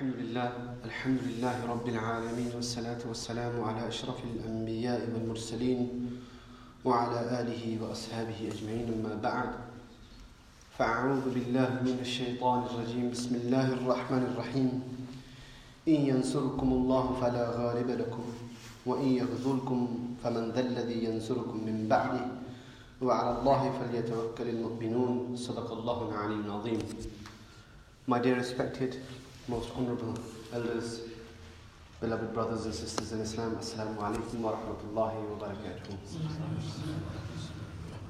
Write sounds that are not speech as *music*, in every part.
الحمد لله الحمد لله رب العالمين والصلاة والسلام على أشرف الأنبياء والمرسلين وعلى آله وأصحابه أجمعين. أما بعد فأعوذ بالله من الشيطان الرجيم. بسم الله الرحمن الرحيم. إن ينصركم الله فلا غالب لكم وإن يخذلكم فمن ذا الذي ينصركم من بعده. وعلى الله فليتوكل المؤمنون. صدق الله العلي العظيم. My dear respected, most honorable elders, beloved brothers and sisters in Islam, Assalamu alaikum wa rahmatullahi wa barakatuh.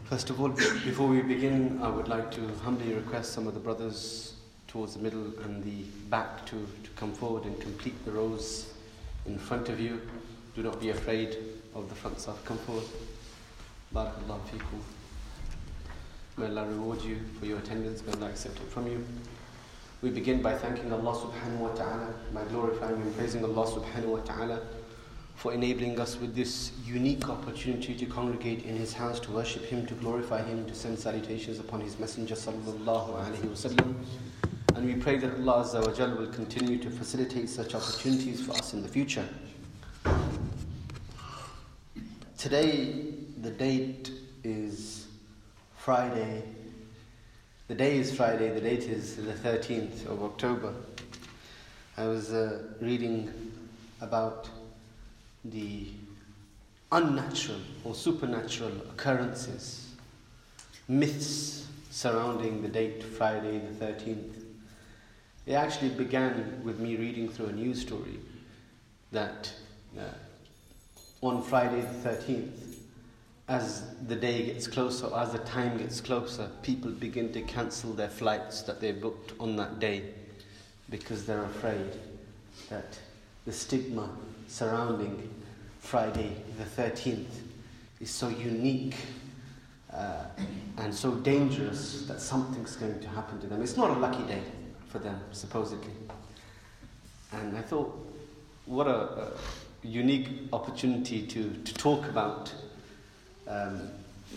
First of all, before we begin, I would like to humbly request some of the brothers towards the middle and the back to, to come forward and complete the rows in front of you. Do not be afraid of the front side. Come forward. Barakallahu feekum. May Allah reward you for your attendance. May Allah accept it from you. We begin by thanking Allah subhanahu wa ta'ala, by glorifying and praising Allah subhanahu wa ta'ala for enabling us with this unique opportunity to congregate in His house, to worship Him, to glorify Him, to send salutations upon His Messenger sallallahu alayhi wasallam. And we pray that Allah Azza wa Jal will continue to facilitate such opportunities for us in the future. Today, the date is Friday. The day is Friday, the date is the 13th of October. I was uh, reading about the unnatural or supernatural occurrences, myths surrounding the date Friday the 13th. It actually began with me reading through a news story that uh, on Friday the 13th, as the day gets closer, as the time gets closer, people begin to cancel their flights that they booked on that day because they're afraid that the stigma surrounding Friday the 13th is so unique uh, and so dangerous that something's going to happen to them. It's not a lucky day for them, supposedly. And I thought, what a, a unique opportunity to, to talk about um,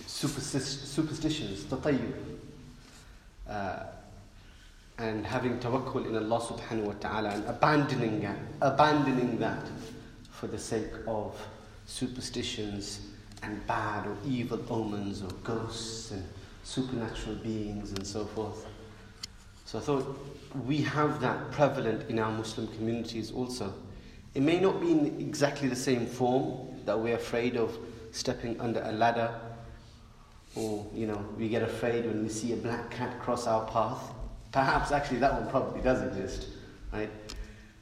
superstitions, tatayyur, uh, and having tawakkul in Allah subhanahu wa ta'ala and abandoning that, abandoning that for the sake of superstitions and bad or evil omens or ghosts and supernatural beings and so forth. So I thought we have that prevalent in our Muslim communities also. It may not be in exactly the same form that we're afraid of stepping under a ladder, or you know, we get afraid when we see a black cat cross our path. Perhaps actually that one probably does exist, right?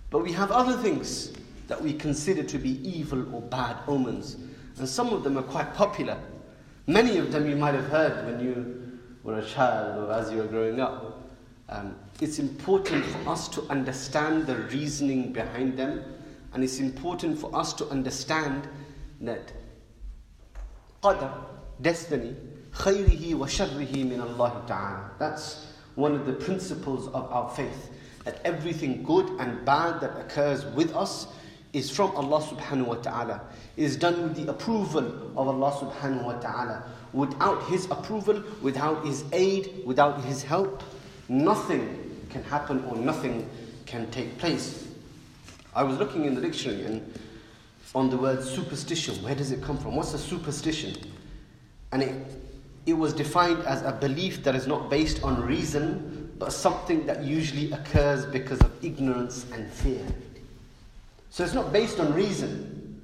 But we have other things that we consider to be evil or bad omens, and some of them are quite popular. Many of them you might have heard when you were a child or as you were growing up. Um, it's important for us to understand the reasoning behind them, and it's important for us to understand that qadr, destiny, khayrihi wa sharrihi min Allah ta'ala. That's one of the principles of our faith. That everything good and bad that occurs with us is from Allah subhanahu wa ta'ala. Is done with the approval of Allah subhanahu wa ta'ala. Without His approval, without His aid, without His help, nothing can happen or nothing can take place. I was looking in the dictionary and on the word superstition. Where does it come from? What's a superstition? And it, it was defined as a belief that is not based on reason, but something that usually occurs because of ignorance and fear. So it's not based on reason.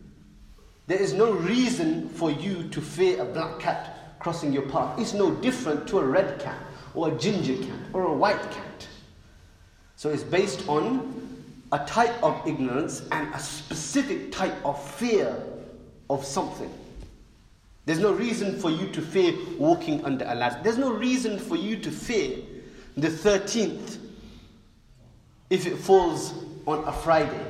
There is no reason for you to fear a black cat crossing your path. It's no different to a red cat or a ginger cat or a white cat. So it's based on a type of ignorance and a specific type of fear of something. There's no reason for you to fear walking under a ladder. There's no reason for you to fear the 13th if it falls on a Friday.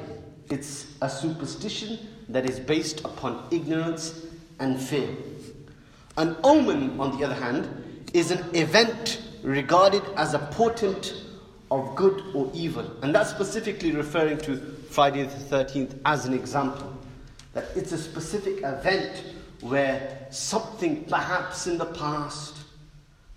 It's a superstition that is based upon ignorance and fear. An omen, on the other hand, is an event regarded as a portent of good or evil. And that's specifically referring to Friday the 13th as an example. That it's a specific event where something perhaps in the past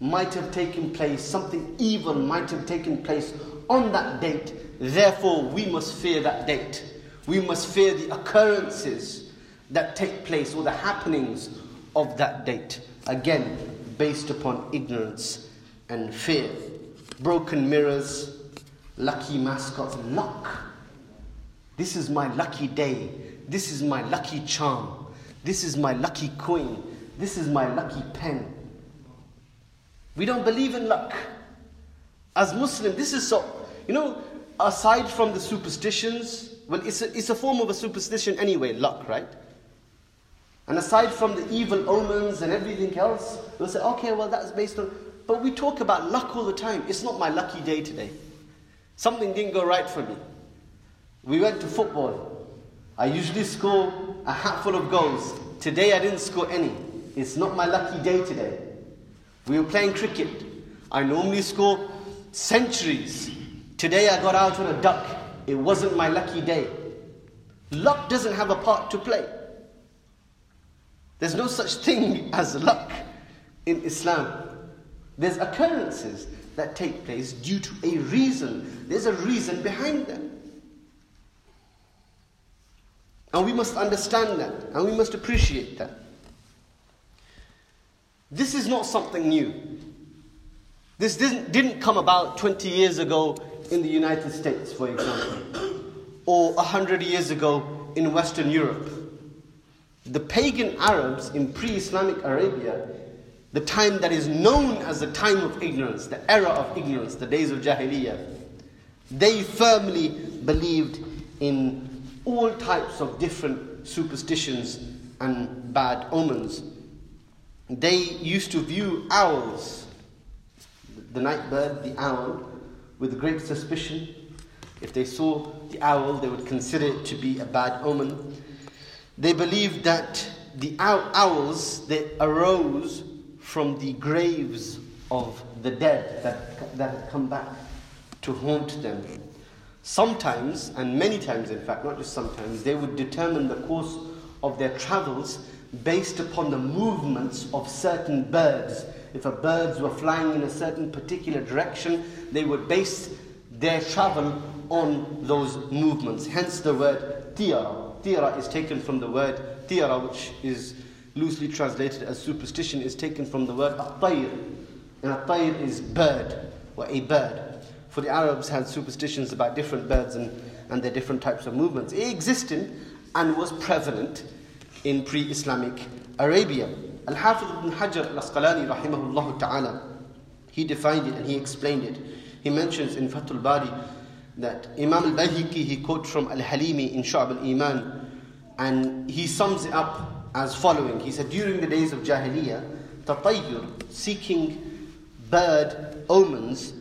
might have taken place, something evil might have taken place on that date. Therefore, we must fear that date. We must fear the occurrences that take place or the happenings of that date. Again, based upon ignorance and fear. Broken mirrors, lucky mascots, luck. This is my lucky day. This is my lucky charm. This is my lucky coin. This is my lucky pen. We don't believe in luck. As Muslim, this is so, you know, aside from the superstitions, well, it's a, it's a form of a superstition anyway, luck, right? And aside from the evil omens and everything else, we'll say, okay, well, that's based on. But we talk about luck all the time. It's not my lucky day today. Something didn't go right for me. We went to football. I usually score a hatful of goals. Today I didn't score any. It's not my lucky day today. We were playing cricket. I normally score centuries. Today I got out on a duck. It wasn't my lucky day. Luck doesn't have a part to play. There's no such thing *laughs* as luck in Islam. There's occurrences that take place due to a reason. There's a reason behind them. And we must understand that and we must appreciate that. This is not something new. This didn't, didn't come about 20 years ago in the United States, for example, or 100 years ago in Western Europe. The pagan Arabs in pre Islamic Arabia, the time that is known as the time of ignorance, the era of ignorance, the days of Jahiliyyah, they firmly believed in all types of different superstitions and bad omens they used to view owls, the night bird, the owl, with great suspicion. If they saw the owl, they would consider it to be a bad omen. They believed that the owls they arose from the graves of the dead that, that come back to haunt them. Sometimes, and many times in fact, not just sometimes, they would determine the course of their travels based upon the movements of certain birds. If a birds were flying in a certain particular direction, they would base their travel on those movements. Hence the word tira. Tira is taken from the word tira, which is loosely translated as superstition, is taken from the word at-tayr. And at-tayr is bird, or a bird. For the Arabs had superstitions about different birds and, and their different types of movements. It existed and was prevalent in pre-Islamic Arabia. Al-Hafiz ibn Hajar al-Asqalani rahimahullah ta'ala, he defined it and he explained it. He mentions in Fathul Bari that Imam al-Bayhaqi, he quotes from Al-Halimi in Shu'ab al-Iman, and he sums it up as following. He said, during the days of Jahiliyyah, tatayyur, seeking bird omens,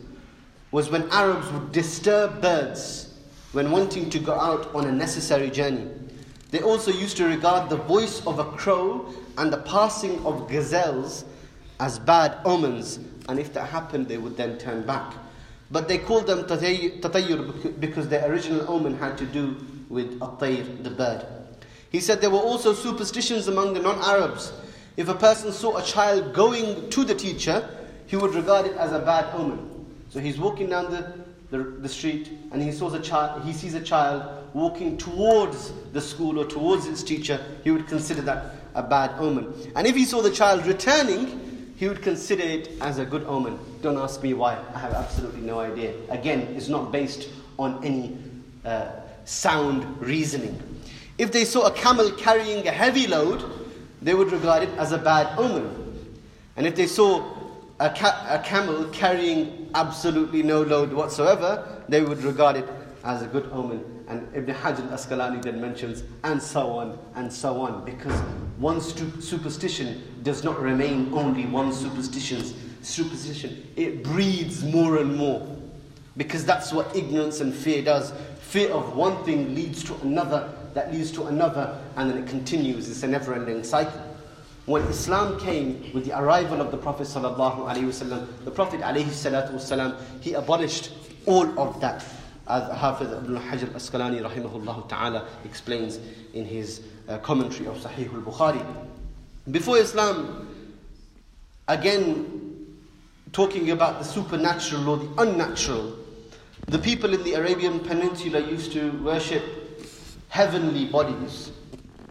was when Arabs would disturb birds when wanting to go out on a necessary journey. They also used to regard the voice of a crow and the passing of gazelles as bad omens, and if that happened, they would then turn back. But they called them tatayyur because their original omen had to do with at the bird. He said there were also superstitions among the non Arabs. If a person saw a child going to the teacher, he would regard it as a bad omen. So he's walking down the the, the street and he, saws a child, he sees a child walking towards the school or towards its teacher, he would consider that a bad omen. And if he saw the child returning, he would consider it as a good omen. Don't ask me why, I have absolutely no idea. Again, it's not based on any uh, sound reasoning. If they saw a camel carrying a heavy load, they would regard it as a bad omen. And if they saw a, ca- a camel carrying absolutely no load whatsoever, they would regard it as a good omen. And Ibn Hajar al-Asqalani then mentions, and so on, and so on, because one stu- superstition does not remain only one superstition. Superstition, it breeds more and more. Because that's what ignorance and fear does. Fear of one thing leads to another, that leads to another, and then it continues. It's a never ending cycle. When Islam came with the arrival of the Prophet ﷺ, the Prophet ﷺ, he abolished all of that. As Hafiz Ibn Hajar Asqalani rahimahullah ta'ala explains in his uh, commentary of Sahih al-Bukhari. Before Islam, again, talking about the supernatural or the unnatural, the people in the Arabian Peninsula used to worship heavenly bodies.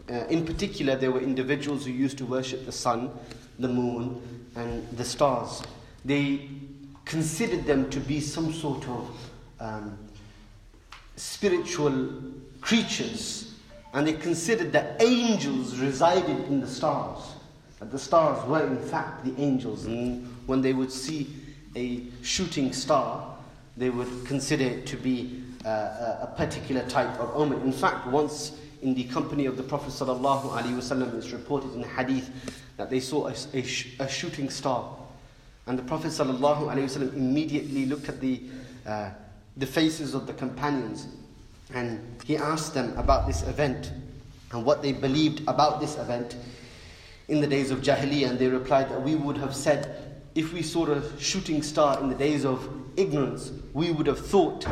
Uh, in particular, there were individuals who used to worship the sun, the moon, and the stars. They considered them to be some sort of um, spiritual creatures, and they considered that angels resided in the stars. That the stars were, in fact, the angels, and when they would see a shooting star, they would consider it to be a particular type of omen. In fact, once in the company of the Prophet ﷺ, it's reported in hadith that they saw a, a, a shooting star. And the Prophet ﷺ immediately looked at the, uh, the faces of the companions and he asked them about this event and what they believed about this event in the days of Jahiliyyah. And they replied that we would have said, if we saw a shooting star in the days of ignorance, we would have thought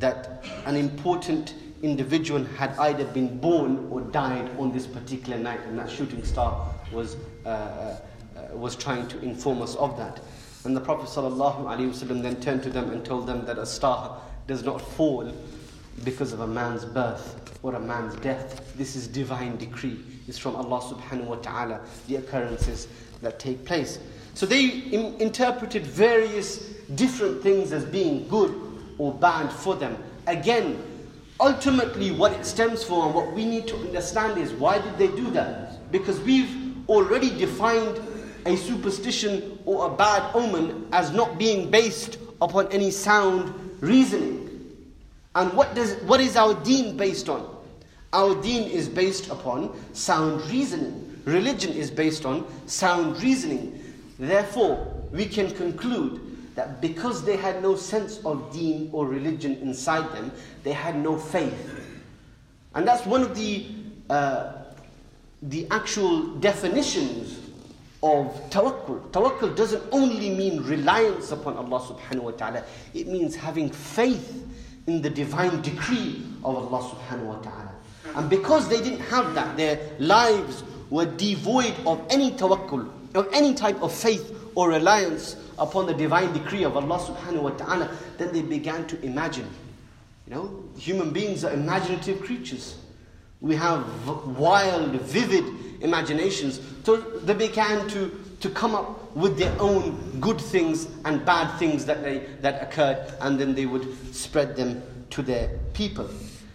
that an important individual had either been born or died on this particular night, and that shooting star was, uh, uh, was trying to inform us of that. And the Prophet ﷺ then turned to them and told them that a star does not fall because of a man's birth or a man's death. This is divine decree. It's from Allah subhanahu wa ta'ala, the occurrences that take place. So they interpreted various different things as being good or bad for them. Again, ultimately, what it stems from and what we need to understand is why did they do that? Because we've already defined a superstition or a bad omen as not being based upon any sound reasoning. And what, does, what is our deen based on? Our deen is based upon sound reasoning. Religion is based on sound reasoning. Therefore, we can conclude that because they had no sense of deen or religion inside them, they had no faith. And that's one of the, uh, the actual definitions of tawakkul. Tawakkul doesn't only mean reliance upon Allah subhanahu wa ta'ala, it means having faith in the divine decree of Allah subhanahu wa ta'ala. And because they didn't have that, their lives were devoid of any tawakkul, of any type of faith or reliance upon the divine decree of Allah subhanahu wa ta'ala, then they began to imagine. You know, human beings are imaginative creatures. We have wild, vivid imaginations. So they began to, to come up with their own good things and bad things that, they, that occurred, and then they would spread them to their people.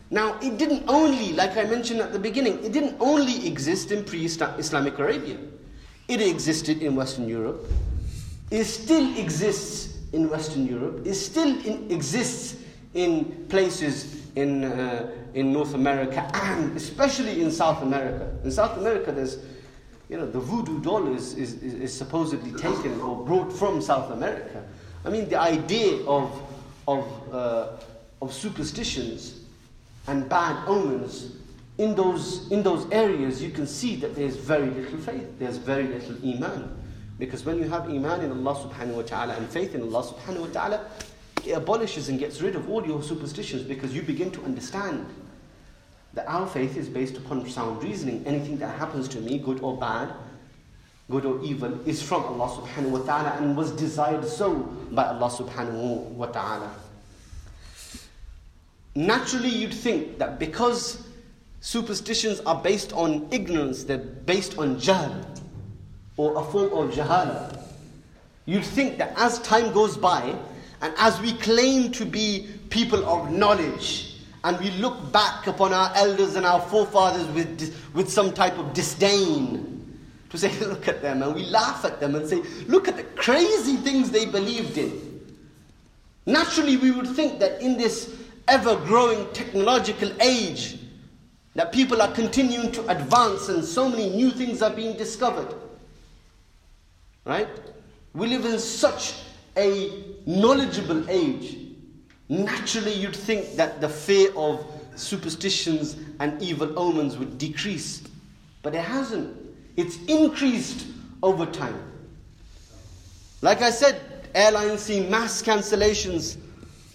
Now, it didn't only, like I mentioned at the beginning, it didn't only exist in pre Islamic Arabia. It existed in Western Europe. It still exists in Western Europe. It still in, exists in places in, uh, in North America and especially in South America. In South America, there's, you know, the voodoo doll is, is, is supposedly taken or brought from South America. I mean, the idea of, of, uh, of superstitions and bad omens in those, in those areas, you can see that there's very little faith, there's very little iman. Because when you have iman in Allah subhanahu wa ta'ala and faith in Allah subhanahu wa ta'ala, it abolishes and gets rid of all your superstitions because you begin to understand that our faith is based upon sound reasoning. Anything that happens to me, good or bad, good or evil, is from Allah subhanahu wa ta'ala and was desired so by Allah subhanahu wa ta'ala. Naturally, you'd think that because superstitions are based on ignorance, they're based on jahl, or a form of jahala. You'd think that as time goes by, and as we claim to be people of knowledge, and we look back upon our elders and our forefathers with, with some type of disdain, to say, *laughs* look at them, and we laugh at them and say, look at the crazy things they believed in. Naturally, we would think that in this ever growing technological age, that people are continuing to advance and so many new things are being discovered. Right? We live in such a knowledgeable age. Naturally, you'd think that the fear of superstitions and evil omens would decrease. But it hasn't. It's increased over time. Like I said, airlines see mass cancellations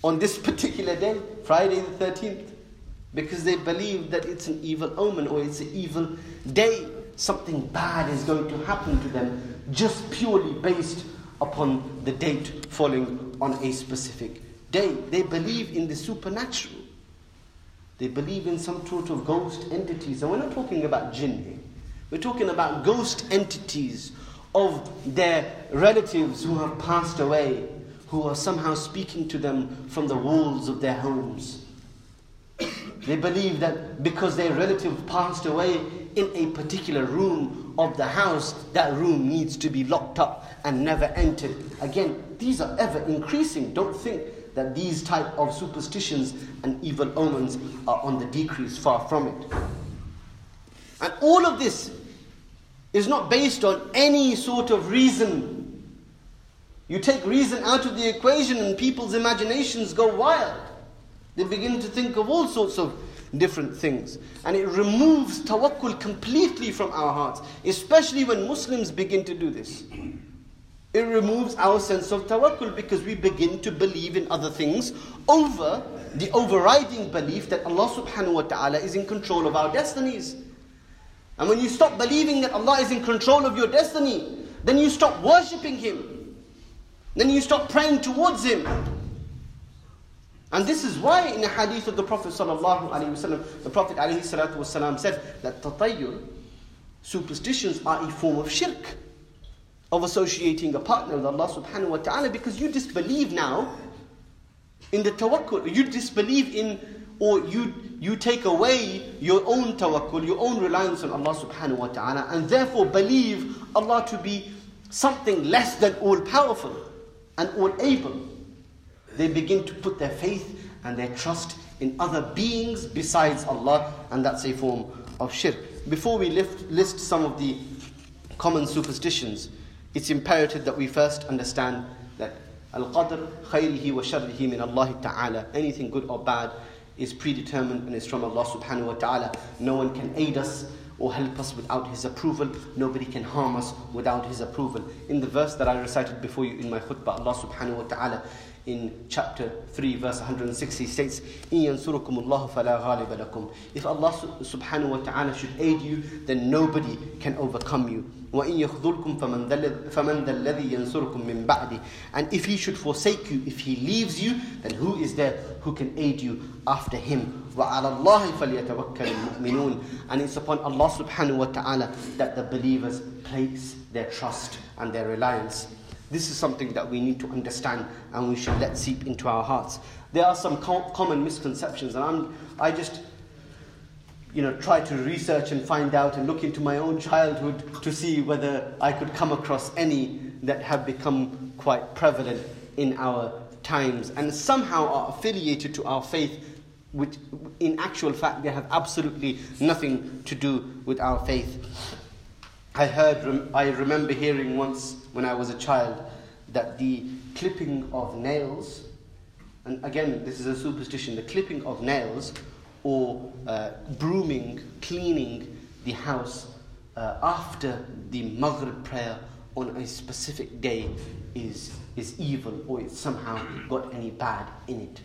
on this particular day, Friday the 13th because they believe that it's an evil omen or it's an evil day. Something bad is going to happen to them just purely based upon the date falling on a specific day. They believe in the supernatural. They believe in some sort of ghost entities. And we're not talking about jinn here. We're talking about ghost entities of their relatives who have passed away, who are somehow speaking to them from the walls of their homes. *coughs* They believe that because their relative passed away in a particular room of the house, that room needs to be locked up and never entered. Again, these are ever increasing. Don't think that these type of superstitions and evil omens are on the decrease, far from it. And all of this is not based on any sort of reason. You take reason out of the equation and people's imaginations go wild. They begin to think of all sorts of different things. And it removes tawakkul completely from our hearts, especially when Muslims begin to do this. It removes our sense of tawakkul because we begin to believe in other things over the overriding belief that Allah subhanahu wa ta'ala is in control of our destinies. And when you stop believing that Allah is in control of your destiny, then you stop worshipping Him. Then you stop praying towards Him. And this is why in the hadith of the Prophet sallallahu the Prophet alaihi said that tatayyur, superstitions are a form of shirk, of associating a partner with Allah subhanahu wa ta'ala because you disbelieve now in the tawakkul, you disbelieve in or you you take away your own tawakkul, your own reliance on Allah subhanahu wa ta'ala, and therefore believe Allah to be something less than all powerful and all able. They begin to put their faith and their trust in other beings besides Allah, and that's a form of shirk. Before we lift, list some of the common superstitions, it's imperative that we first understand that al-qadr khayrihi wa sharrihi min Allah ta'ala. Anything good or bad is predetermined and is from Allah subhanahu wa ta'ala. No one can aid us or help us without His approval. Nobody can harm us without His approval. In the verse that I recited before you in my khutbah, Allah subhanahu wa ta'ala in chapter 3 verse 160 states إِن يَنْصُرُكُمُ اللَّهُ فَلَا غَالِبَ لَكُمْ If Allah subhanahu wa ta'ala should aid you, then nobody can overcome you. وَإِن يَخْذُلْكُمْ فَمَنْ ذَا الَّذِي يَنْصُرُكُم مِّن بَعْدِ And if He should forsake you, if He leaves you, then who is there who can aid you after Him? وَعَلَى اللَّهِ فَلْيَتَوَكَّلِ الْمُؤْمِنُونَ And it's upon Allah subhanahu wa ta'ala that the believers place their trust and their reliance. This is something that we need to understand and we should let seep into our hearts. There are some co- common misconceptions, and I'm, I just you know, try to research and find out and look into my own childhood to see whether I could come across any that have become quite prevalent in our times and somehow are affiliated to our faith, which in actual fact they have absolutely nothing to do with our faith. I heard, I remember hearing once when I was a child that the clipping of nails, and again, this is a superstition, the clipping of nails or uh, brooming, cleaning the house uh, after the Maghrib prayer on a specific day is, is evil or it's somehow got any bad in it.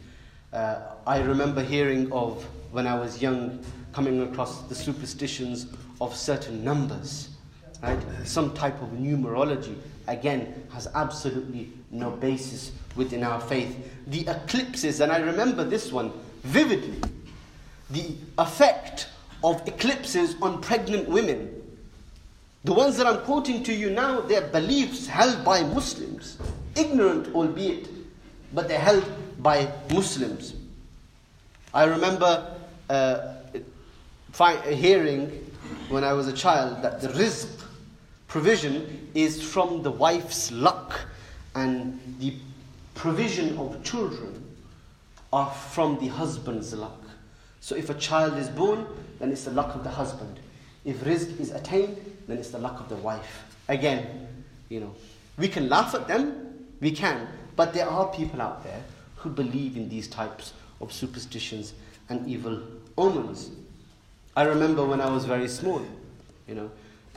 Uh, I remember hearing of, when I was young, coming across the superstitions of certain numbers right? Some type of numerology, again, has absolutely no basis within our faith. The eclipses, and I remember this one vividly, the effect of eclipses on pregnant women. The ones that I'm quoting to you now, they're beliefs held by Muslims, ignorant albeit, but they're held by Muslims. I remember uh, hearing when I was a child that the rizq provision is from the wife's luck, and the provision of children are from the husband's luck. So if a child is born, then it's the luck of the husband. If rizq is attained, then it's the luck of the wife. Again, you know, we can laugh at them, we can, but there are people out there who believe in these types of superstitions and evil omens. I remember when I was very small, you know,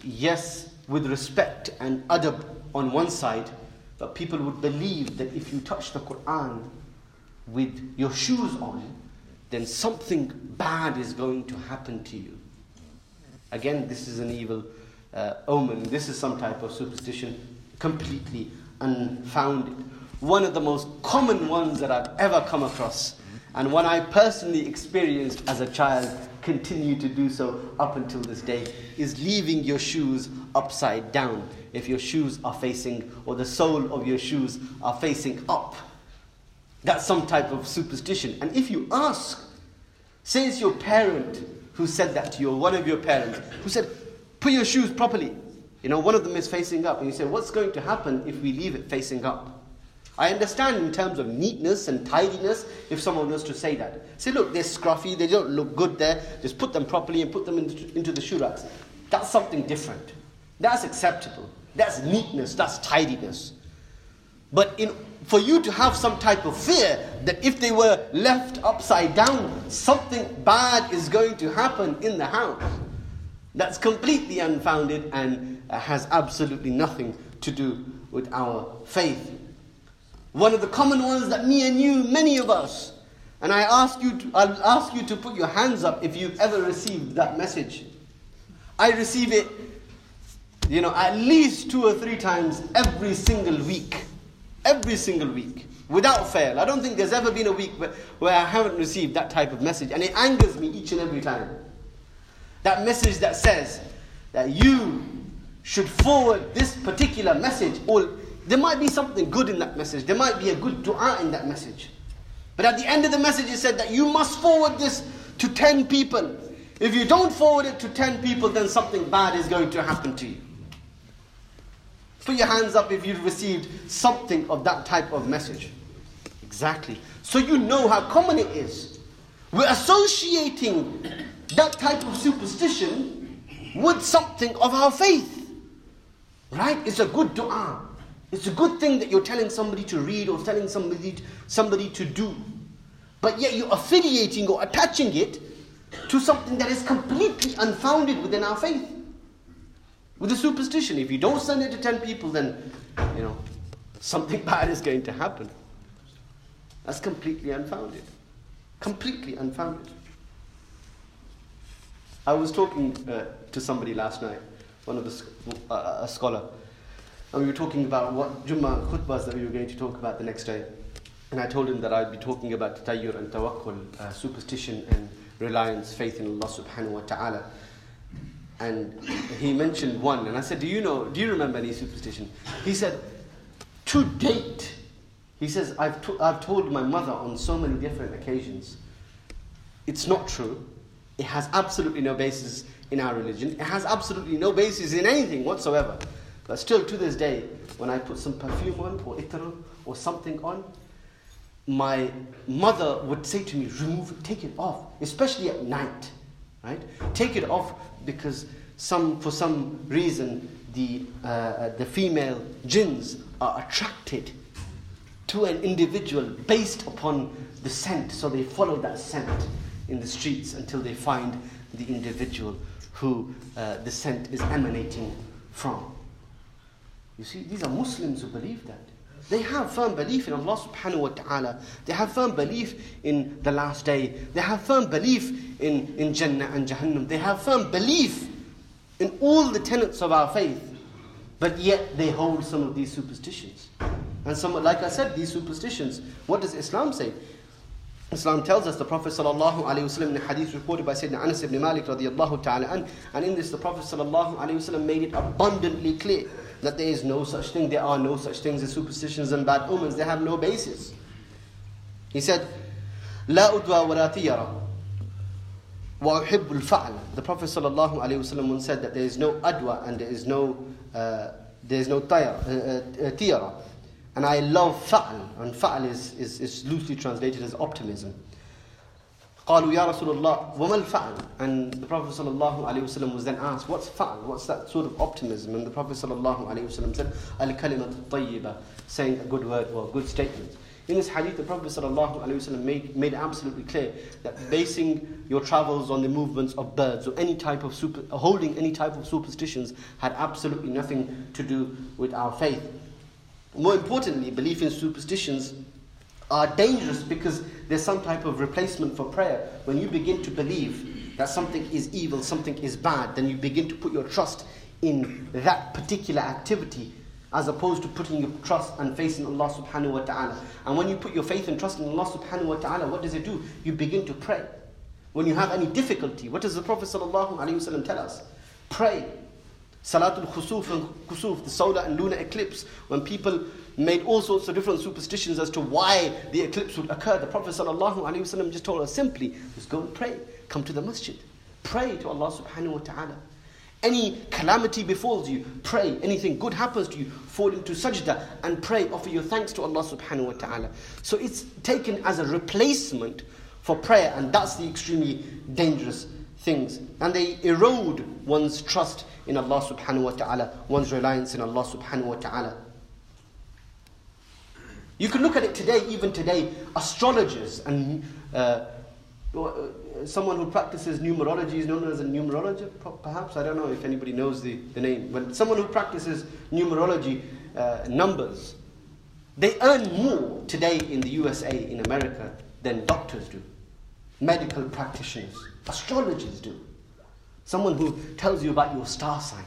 yes, with respect and adab on one side, but people would believe that if you touch the Quran with your shoes on, then something bad is going to happen to you. Again, this is an evil uh, omen. This is some type of superstition completely unfounded. One of the most common ones that I've ever come across, and one I personally experienced as a child, continue to do so up until this day, is leaving your shoes upside down. If your shoes are facing, or the sole of your shoes are facing up. That's some type of superstition. And if you ask, say it's your parent who said that to you, or one of your parents, who said, put your shoes properly. You know, one of them is facing up, and you say, what's going to happen if we leave it facing up? I understand in terms of neatness and tidiness if someone was to say that. Say, look, they're scruffy, they don't look good there, just put them properly and put them into, the shoe racks. That's something different. That's acceptable. That's neatness, that's tidiness. But in, for you to have some type of fear that if they were left upside down, something bad is going to happen in the house, that's completely unfounded and uh, has absolutely nothing to do with our faith. One of the common ones that me and you, many of us, and I ask you to, I'll ask you to put your hands up if you've ever received that message. I receive it, you know, at least two or three times every single week. Every single week. Without fail. I don't think there's ever been a week where, where I haven't received that type of message. And it angers me each and every time. That message that says that you should forward this particular message or there might be something good in that message. There might be a good dua in that message. But at the end of the message, it said that you must forward this to 10 people. If you don't forward it to 10 people, then something bad is going to happen to you. Put your hands up if you've received something of that type of message. Exactly. So you know how common it is. We're associating that type of superstition with something of our faith. Right? It's a good dua. It's a good thing that you're telling somebody to read or telling somebody, somebody to do. But yet you're affiliating or attaching it to something that is completely unfounded within our faith. With a superstition. If you don't send it to 10 people, then, you know, something *laughs* bad is going to happen. That's completely unfounded. Completely unfounded. I was talking uh, to somebody last night, one of the, uh, a scholar, and we were talking about what Jummah khutbahs that we were going to talk about the next day. And I told him that I'd be talking about tayyur and tawakkul, uh, superstition and reliance, faith in Allah subhanahu wa ta'ala. And he mentioned one, and I said, Do you know, do you remember any superstition? He said, To date, he says, I've, to- I've told my mother on so many different occasions, it's not true. It has absolutely no basis in our religion. It has absolutely no basis in anything whatsoever. But still, to this day, when I put some perfume on, or itar, or something on, my mother would say to me, remove it, take it off, especially at night, right? Take it off because some, for some reason, the, uh, the female jinns are attracted to an individual based upon the scent, so they follow that scent in the streets until they find the individual who uh, the scent is emanating from. You see, these are Muslims who believe that. They have firm belief in Allah subhanahu wa ta'ala. They have firm belief in the last day. They have firm belief in, in Jannah and Jahannam. They have firm belief in all the tenets of our faith. But yet they hold some of these superstitions. And some, like I said, these superstitions, what does Islam say? Islam tells us the Prophet sallallahu alaihi wasallam in a hadith reported by Sayyidina Anas ibn Malik radiyallahu ta'ala an, and in this the Prophet sallallahu alaihi wasallam made it abundantly clear that there is no such thing, there are no such things as superstitions and bad omens, they have no basis. He said, لا أدوى ولا تيرا وأحب الفعل. The Prophet sallallahu alaihi wasallam once said that there is no adwa and there is no uh, there is no tiyara, uh, uh, tiyara. And I love fa'al, and fa'al is, is, is loosely translated as optimism. قالوا يا رسول الله وما الفعل and the Prophet صلى الله عليه وسلم was then asked what's fa'al what's that sort of optimism and the Prophet صلى الله عليه وسلم said الكلمة الطيبة saying a good word or a good statement in this hadith the Prophet صلى الله عليه وسلم made, made absolutely clear that basing your travels on the movements of birds or any type of super, holding any type of superstitions had absolutely nothing to do with our faith more importantly belief in superstitions are dangerous because there's some type of replacement for prayer. When you begin to believe that something is evil, something is bad, then you begin to put your trust in that particular activity as opposed to putting your trust and faith in Allah subhanahu wa ta'ala. And when you put your faith and trust in Allah subhanahu wa ta'ala, what does it do? You begin to pray. When you have any difficulty, what does the Prophet sallallahu alaihi wasallam tell us? Pray. Salatul Kusuf and Khusuf, the solar and lunar eclipse, when people made all sorts of different superstitions as to why the eclipse would occur, the Prophet ﷺ just told us simply, just go and pray. Come to the masjid. Pray to Allah subhanahu wa ta'ala. Any calamity befalls you, pray. Anything good happens to you, fall into sajda and pray. Offer your thanks to Allah subhanahu wa ta'ala. So it's taken as a replacement for prayer, and that's the extremely dangerous things. And they erode one's trust in Allah subhanahu wa ta'ala, one's reliance in Allah subhanahu wa ta'ala. You can look at it today, even today, astrologers and uh, someone who practices numerology is known as a numerologist, perhaps. I don't know if anybody knows the, the name. But someone who practices numerology, uh, numbers, they earn more today in the USA, in America, than doctors do, medical practitioners, astrologers do. Someone who tells you about your star sign.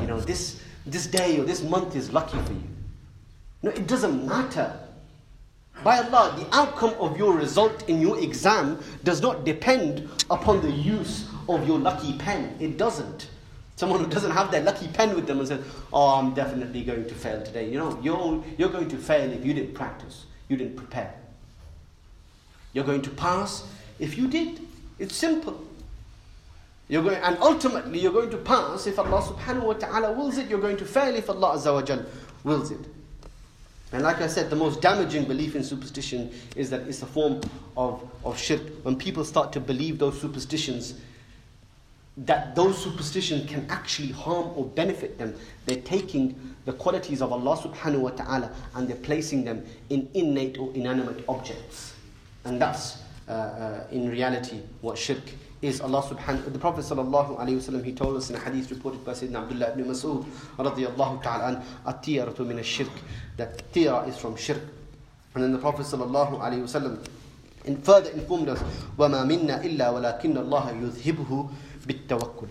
You know, this, this day or this month is lucky for you. No, it doesn't matter. By Allah, the outcome of your result in your exam does not depend upon the use of your lucky pen. It doesn't. Someone who doesn't have their lucky pen with them and says, Oh, I'm definitely going to fail today. You know, you're, you're going to fail if you didn't practice, you didn't prepare. You're going to pass if you did. It's simple. You're going, and ultimately, you're going to pass if Allah subhanahu wa ta'ala wills it. You're going to fail if Allah azza wa wills it. And like I said, the most damaging belief in superstition is that it's a form of, of shirk. When people start to believe those superstitions, that those superstitions can actually harm or benefit them, they're taking the qualities of Allah subhanahu wa ta'ala and they're placing them in innate or inanimate objects. And that's uh, uh, in reality what shirk is Allah subhanahu the Prophet sallallahu alayhi wasallam he told us in a hadith reported by Sayyidina Abdullah ibn Mas'ud radiyallahu ta'ala an at-tiyaratu min ash-shirk that tira is from shirk and then the Prophet sallallahu alayhi wasallam in further informed us وَمَا مِنَّا إِلَّا وَلَكِنَّ اللَّهَ يُذْهِبُهُ بِالتَّوَكُّلِ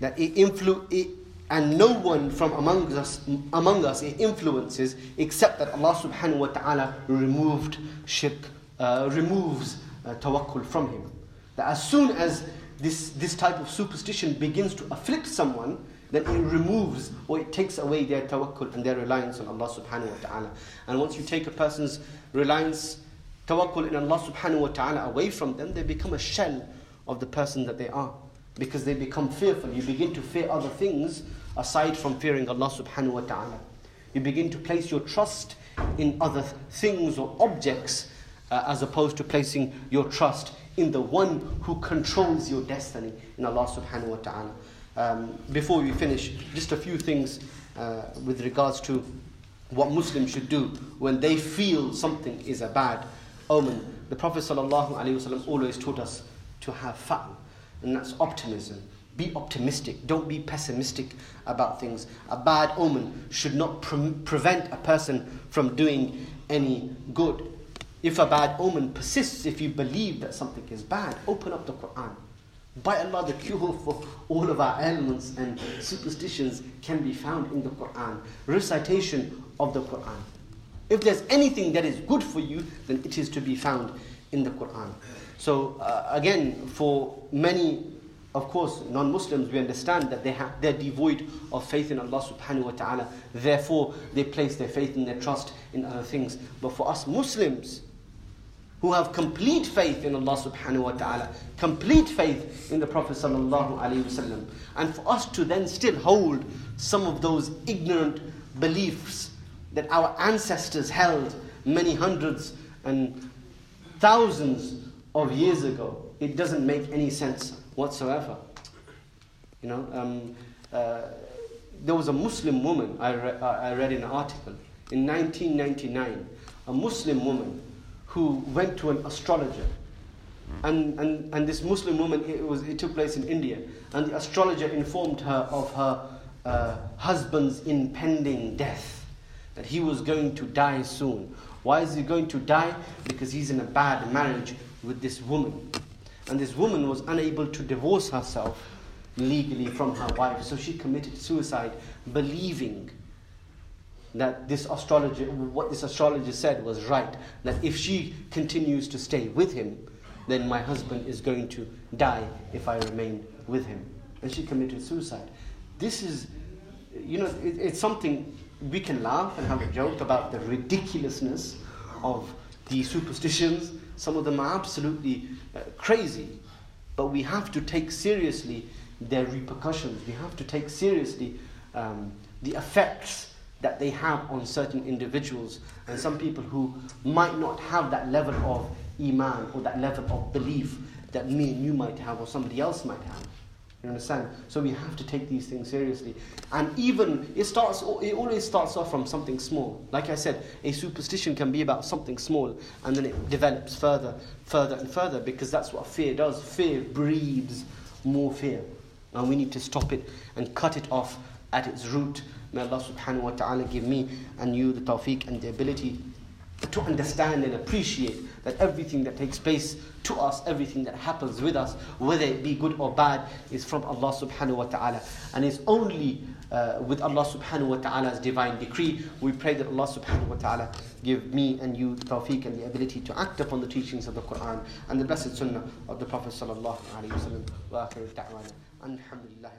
that it influ it, and no one from among us among us it influences except that Allah subhanahu wa ta'ala removed shirk uh, removes uh, tawakkul from him that as soon as this, this type of superstition begins to afflict someone, then it removes or it takes away their tawakkul and their reliance on Allah subhanahu wa ta'ala. And once you take a person's reliance, tawakkul in Allah subhanahu wa ta'ala away from them, they become a shell of the person that they are. Because they become fearful. You begin to fear other things aside from fearing Allah subhanahu wa ta'ala. You begin to place your trust in other things or objects uh, as opposed to placing your trust in the one who controls your destiny, in Allah subhanahu wa ta'ala. Um, before we finish, just a few things uh, with regards to what Muslims should do when they feel something is a bad omen. The Prophet always taught us to have fa'al, and that's optimism. Be optimistic, don't be pessimistic about things. A bad omen should not pre- prevent a person from doing any good. If a bad omen persists, if you believe that something is bad, open up the Quran. By Allah, the cure for all of our ailments and superstitions can be found in the Quran. Recitation of the Quran. If there's anything that is good for you, then it is to be found in the Quran. So, uh, again, for many, of course, non Muslims, we understand that they have, they're devoid of faith in Allah subhanahu wa ta'ala. Therefore, they place their faith and their trust in other things. But for us Muslims, who have complete faith in Allah subhanahu wa ta'ala, complete faith in the Prophet sallallahu alaihi wasallam. And for us to then still hold some of those ignorant beliefs that our ancestors held many hundreds and thousands of years ago, it doesn't make any sense whatsoever. You know, um, uh, there was a Muslim woman, I, re- I read in an article, in 1999, a Muslim woman who went to an astrologer. And, and, and this Muslim woman, it, was, it took place in India. And the astrologer informed her of her uh, husband's impending death, that he was going to die soon. Why is he going to die? Because he's in a bad marriage with this woman. And this woman was unable to divorce herself legally from her wife, so she committed suicide, believing that this astrologer, what this astrologer said was right. That if she continues to stay with him, then my husband is going to die if I remain with him. And she committed suicide. This is, you know, it, it's something we can laugh and have a joke about the ridiculousness of the superstitions. Some of them are absolutely uh, crazy. But we have to take seriously their repercussions. We have to take seriously um, the effects that they have on certain individuals and some people who might not have that level of iman or that level of belief that me and you might have or somebody else might have. You understand? So we have to take these things seriously. And even it starts it always starts off from something small. Like I said, a superstition can be about something small and then it develops further, further and further because that's what fear does. Fear breeds more fear. And we need to stop it and cut it off at its root. May Allah subhanahu wa ta'ala give me and you the tawfiq and the ability to understand and appreciate that everything that takes place to us, everything that happens with us, whether it be good or bad, is from Allah subhanahu wa ta'ala. And it's only uh, with Allah subhanahu wa ta'ala's divine decree. We pray that Allah subhanahu wa ta'ala give me and you the tawfiq and the ability to act upon the teachings of the Quran and the blessed sunnah of the Prophet sallallahu alayhi wa sallam. Alhamdulillah